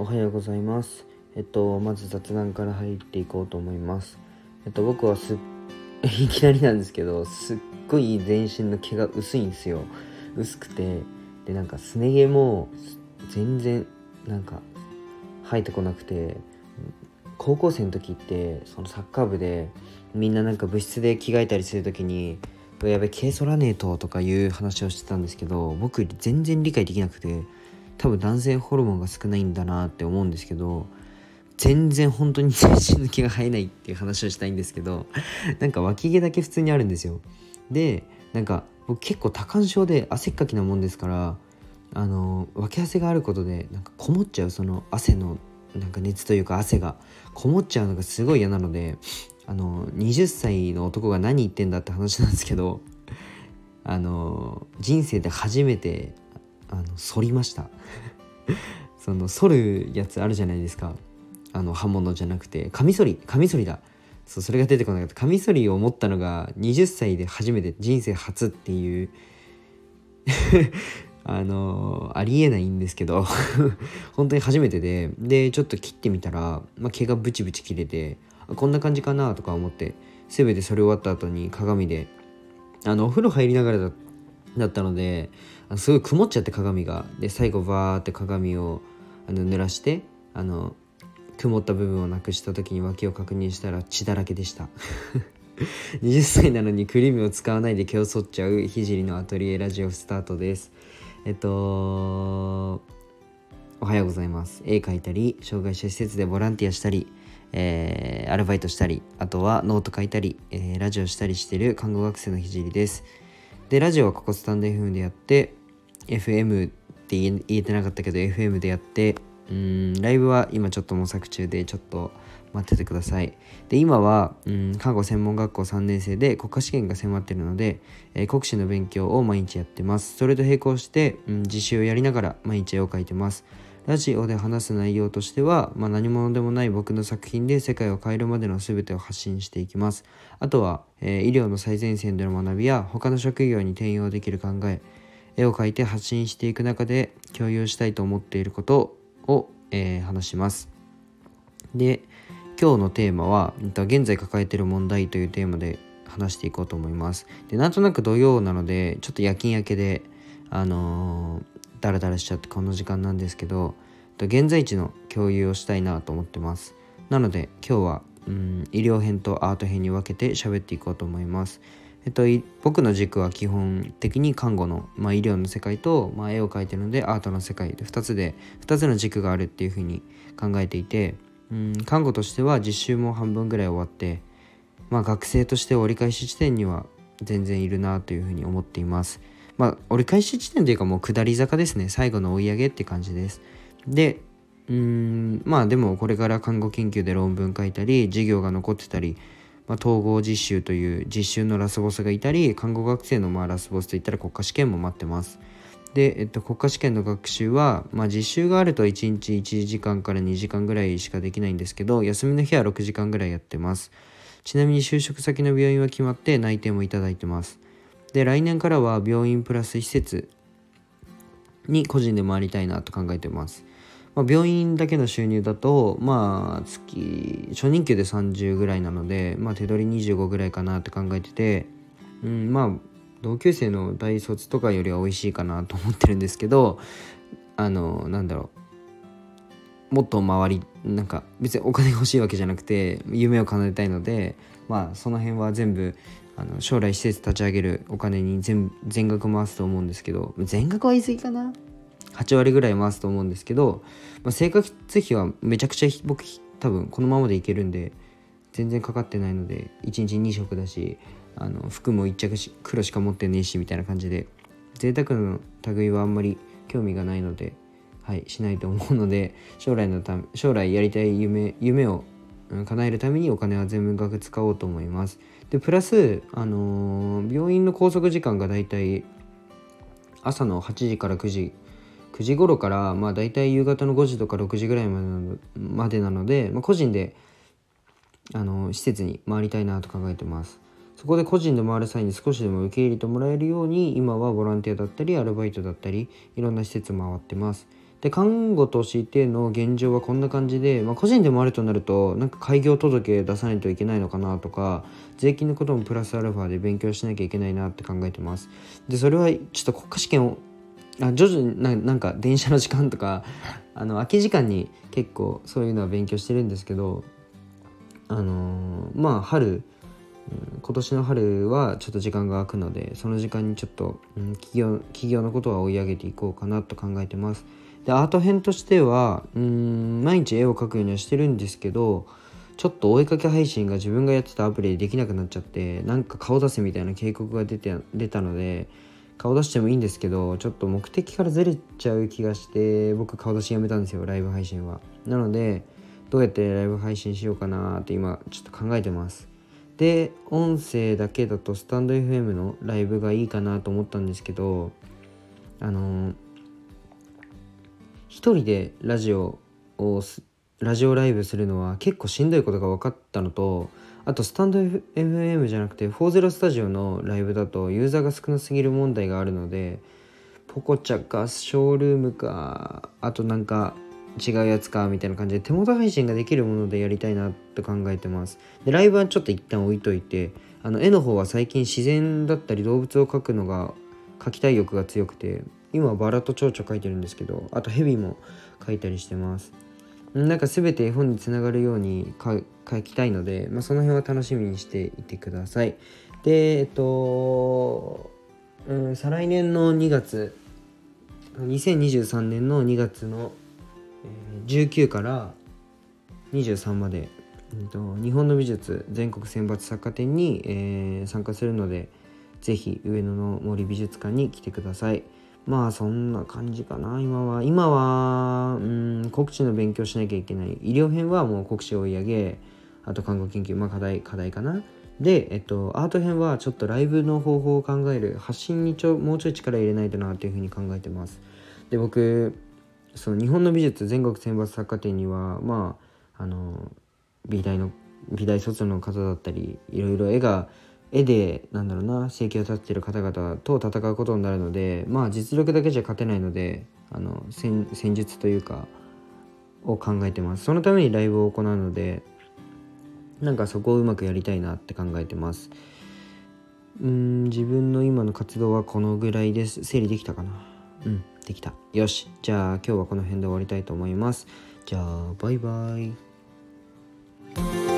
おはようございます。えっと、まず雑談から入っていこうと思います。えっと、僕はすっ、いきなりなんですけど、すっごい全身の毛が薄いんですよ。薄くて、で、なんかすね毛も全然、なんか、生えてこなくて、高校生の時って、そのサッカー部で、みんななんか部室で着替えたりする時に、やべ、毛剃らねえととかいう話をしてたんですけど、僕全然理解できなくて、多分男性ホルモンが少ないんだなって思うんですけど全然本当に全身の毛が生えないっていう話をしたいんですけど なんか脇毛だけ普通にあるんですよ。でなんか僕結構多感症で汗っかきなもんですからあの脇汗があることでなんかこもっちゃうその汗のなんか熱というか汗がこもっちゃうのがすごい嫌なのであの20歳の男が何言ってんだって話なんですけどあの人生で初めてあの反りました。その反るやつあるじゃないですか。あの刃物じゃなくて。カミソリカミソリだ。そうそれが出てこなかった。カミソリを持ったのが20歳で初めて人生初っていう あのありえないんですけど。本当に初めてで。でちょっと切ってみたら、まあ、毛がブチブチ切れてこんな感じかなとか思って全てそれ終わった後に鏡であのお風呂入りながらだだったのですごい曇っちゃって鏡が。で最後バーって鏡をあの濡らしてあの曇った部分をなくした時に脇を確認したら血だらけでした。20歳なのにクリームを使わないで毛を剃っちゃう聖のアトリエラジオスタートです。えっとおはようございます。絵描いたり障害者施設でボランティアしたりえーアルバイトしたりあとはノート書いたり、えーラジオしたりしてる看護学生の聖です。でラジオはここスタンド FM でやって FM って言えてなかったけど FM でやってうんライブは今ちょっと模索中でちょっと待っててください。で今はうん看護専門学校3年生で国家試験が迫ってるので、えー国試の勉強を毎日やってます。それと並行して、うん、実習をやりながら毎日絵を描いてます。ラジオで話す内容としては、まあ、何者でもない僕の作品で世界を変えるまでの全てを発信していきます。あとは、えー医療の最前線での学びや他の職業に転用できる考え絵を描いて発信していく中で共有したいと思っていることを、えー話します。で今日のテーマは現在抱えている問題というテーマで話していこうと思います。でなんとなく土曜なのでちょっと夜勤明けであのー、ダラダラしちゃってこの時間なんですけど現在地の共有をしたいなと思ってますなので今日はうん医療編とアート編に分けて喋っていこうと思いますえっと、僕の軸は基本的に看護の、まあ、医療の世界と、まあ、絵を描いてるのでアートの世界で2つで2つの軸があるっていうふうに考えていてうん看護としては実習も半分ぐらい終わって、まあ、学生として折り返し地点には全然いるなというふうに思っています。まあ、折り返し地点というかもう下り坂ですね最後の追い上げって感じです。でうーんまあでもこれから看護研究で論文書いたり授業が残ってたり、まあ、統合実習という実習のラスボスがいたり看護学生のまあラスボスといったら国家試験も待ってます。で、えっと、国家試験の学習は、まあ、実習があると1日1時間から2時間ぐらいしかできないんですけど休みの日は6時間ぐらいやってますちなみに就職先の病院は決まって内定もいただいてますで来年からは病院プラス施設に個人で回りたいなと考えてます、まあ、病院だけの収入だとまあ月初任給で30ぐらいなので、まあ、手取り25ぐらいかなって考えててうんまあ同級生の大卒とかよりは美味しいかなと思ってるんですけどあのなんだろう。もっと周りなんか別にお金が欲しいわけじゃなくて夢を叶えたいのでまあその辺は全部あの将来施設立ち上げるお金に全全額回すと思うんですけど全額は言い過ぎかな？8割ぐらい回すと思うんですけど、まあ、生活費はめちゃくちゃ僕多分このままでいけるんで全然かかってないので1日2食だしあの服も1着し黒しか持ってねえしみたいな感じで贅沢の類はあんまり興味がないのではいしないと思うので将来のため将来やりたい夢夢を叶えるためにお金は全部額使おうと思います。でプラスあのー病院の拘束時間がだいたい朝の8時から9時9時頃からまあ大体夕方の5時とか6時ぐらいまでなのでなので、まあ、個人であの施設に回りたいなと考えてます。そこで個人で回る際に少しでも受け入れてもらえるように今はボランティアだったりアルバイトだったりいろんな施設回ってます。で看護としての現状はこんな感じで、まあ、個人でもあるとなるとなんか開業届出さないといけないのかなとか税金のこともプラスアルファで勉強しなきゃいけないなって考えてます。でそれはちょっと国家試験をあ徐々にななんか電車の時間とか あの空き時間に結構そういうのは勉強してるんですけどあのー、まあ春今年の春はちょっと時間が空くのでその時間にちょっと、うん、企業企業のことは追い上げていこうかなと考えてますでアート編としてはうん毎日絵を描くようにはしてるんですけどちょっとお絵かき配信が自分がやってたアプリでできなくなっちゃってなんか顔出せみたいな警告が出て出たので顔出してもいいんですけどちょっと目的からずれちゃう気がして僕顔出しやめたんですよライブ配信は。なのでどうやってライブ配信しようかなって今ちょっと考えてます。で音声だけだとスタンド FM のライブがいいかなと思ったんですけどあの一人でラジオをラジオライブするのは結構しんどいことが分かったのとあとスタンド FM じゃなくて40スタジオのライブだとユーザーが少なすぎる問題があるのでポコチャかショールームかあとなんか違うやつかみたいな感じで手元配信ができるものでやりたいなと考えてます。でライブはちょっと一旦置いといてあの絵の方は最近自然だったり動物を描くのが描きたい欲が強くて今バラと蝶々描いてるんですけどあとヘビも描いたりしてますなんか全て絵本につながるように描きたいので、まあ、その辺は楽しみにしていてくださいでえっと、うん、再来年の2月2023年の2月の19から23まで、えーと、日本の美術全国選抜作家展に、えー、参加するので是非上野の森美術館に来てください。まあそんな感じかな。今は今はうん国地の勉強しなきゃいけない。医療編はもう国地を追い上げあと看護研究まあ課題課題かな。で、えっと、アート編はちょっとライブの方法を考える。発信にちょもうちょい力入れないとなというふうに考えてます。で僕その日本の美術全国選抜作家展にはまああの美大の美大卒の方だったりいろいろ絵が絵でなんだろうな生計を立ててる方々と戦うことになるのでまあ実力だけじゃ勝てないのであの戦術というかを考えてます。そのためにライブを行うのでなんかそこをうまくやりたいなって考えてます。うん自分の今の活動はこのぐらいです。整理できたかな？うんできた。よし。じゃあ今日はこの辺で終わりたいと思います。じゃあバイバイ。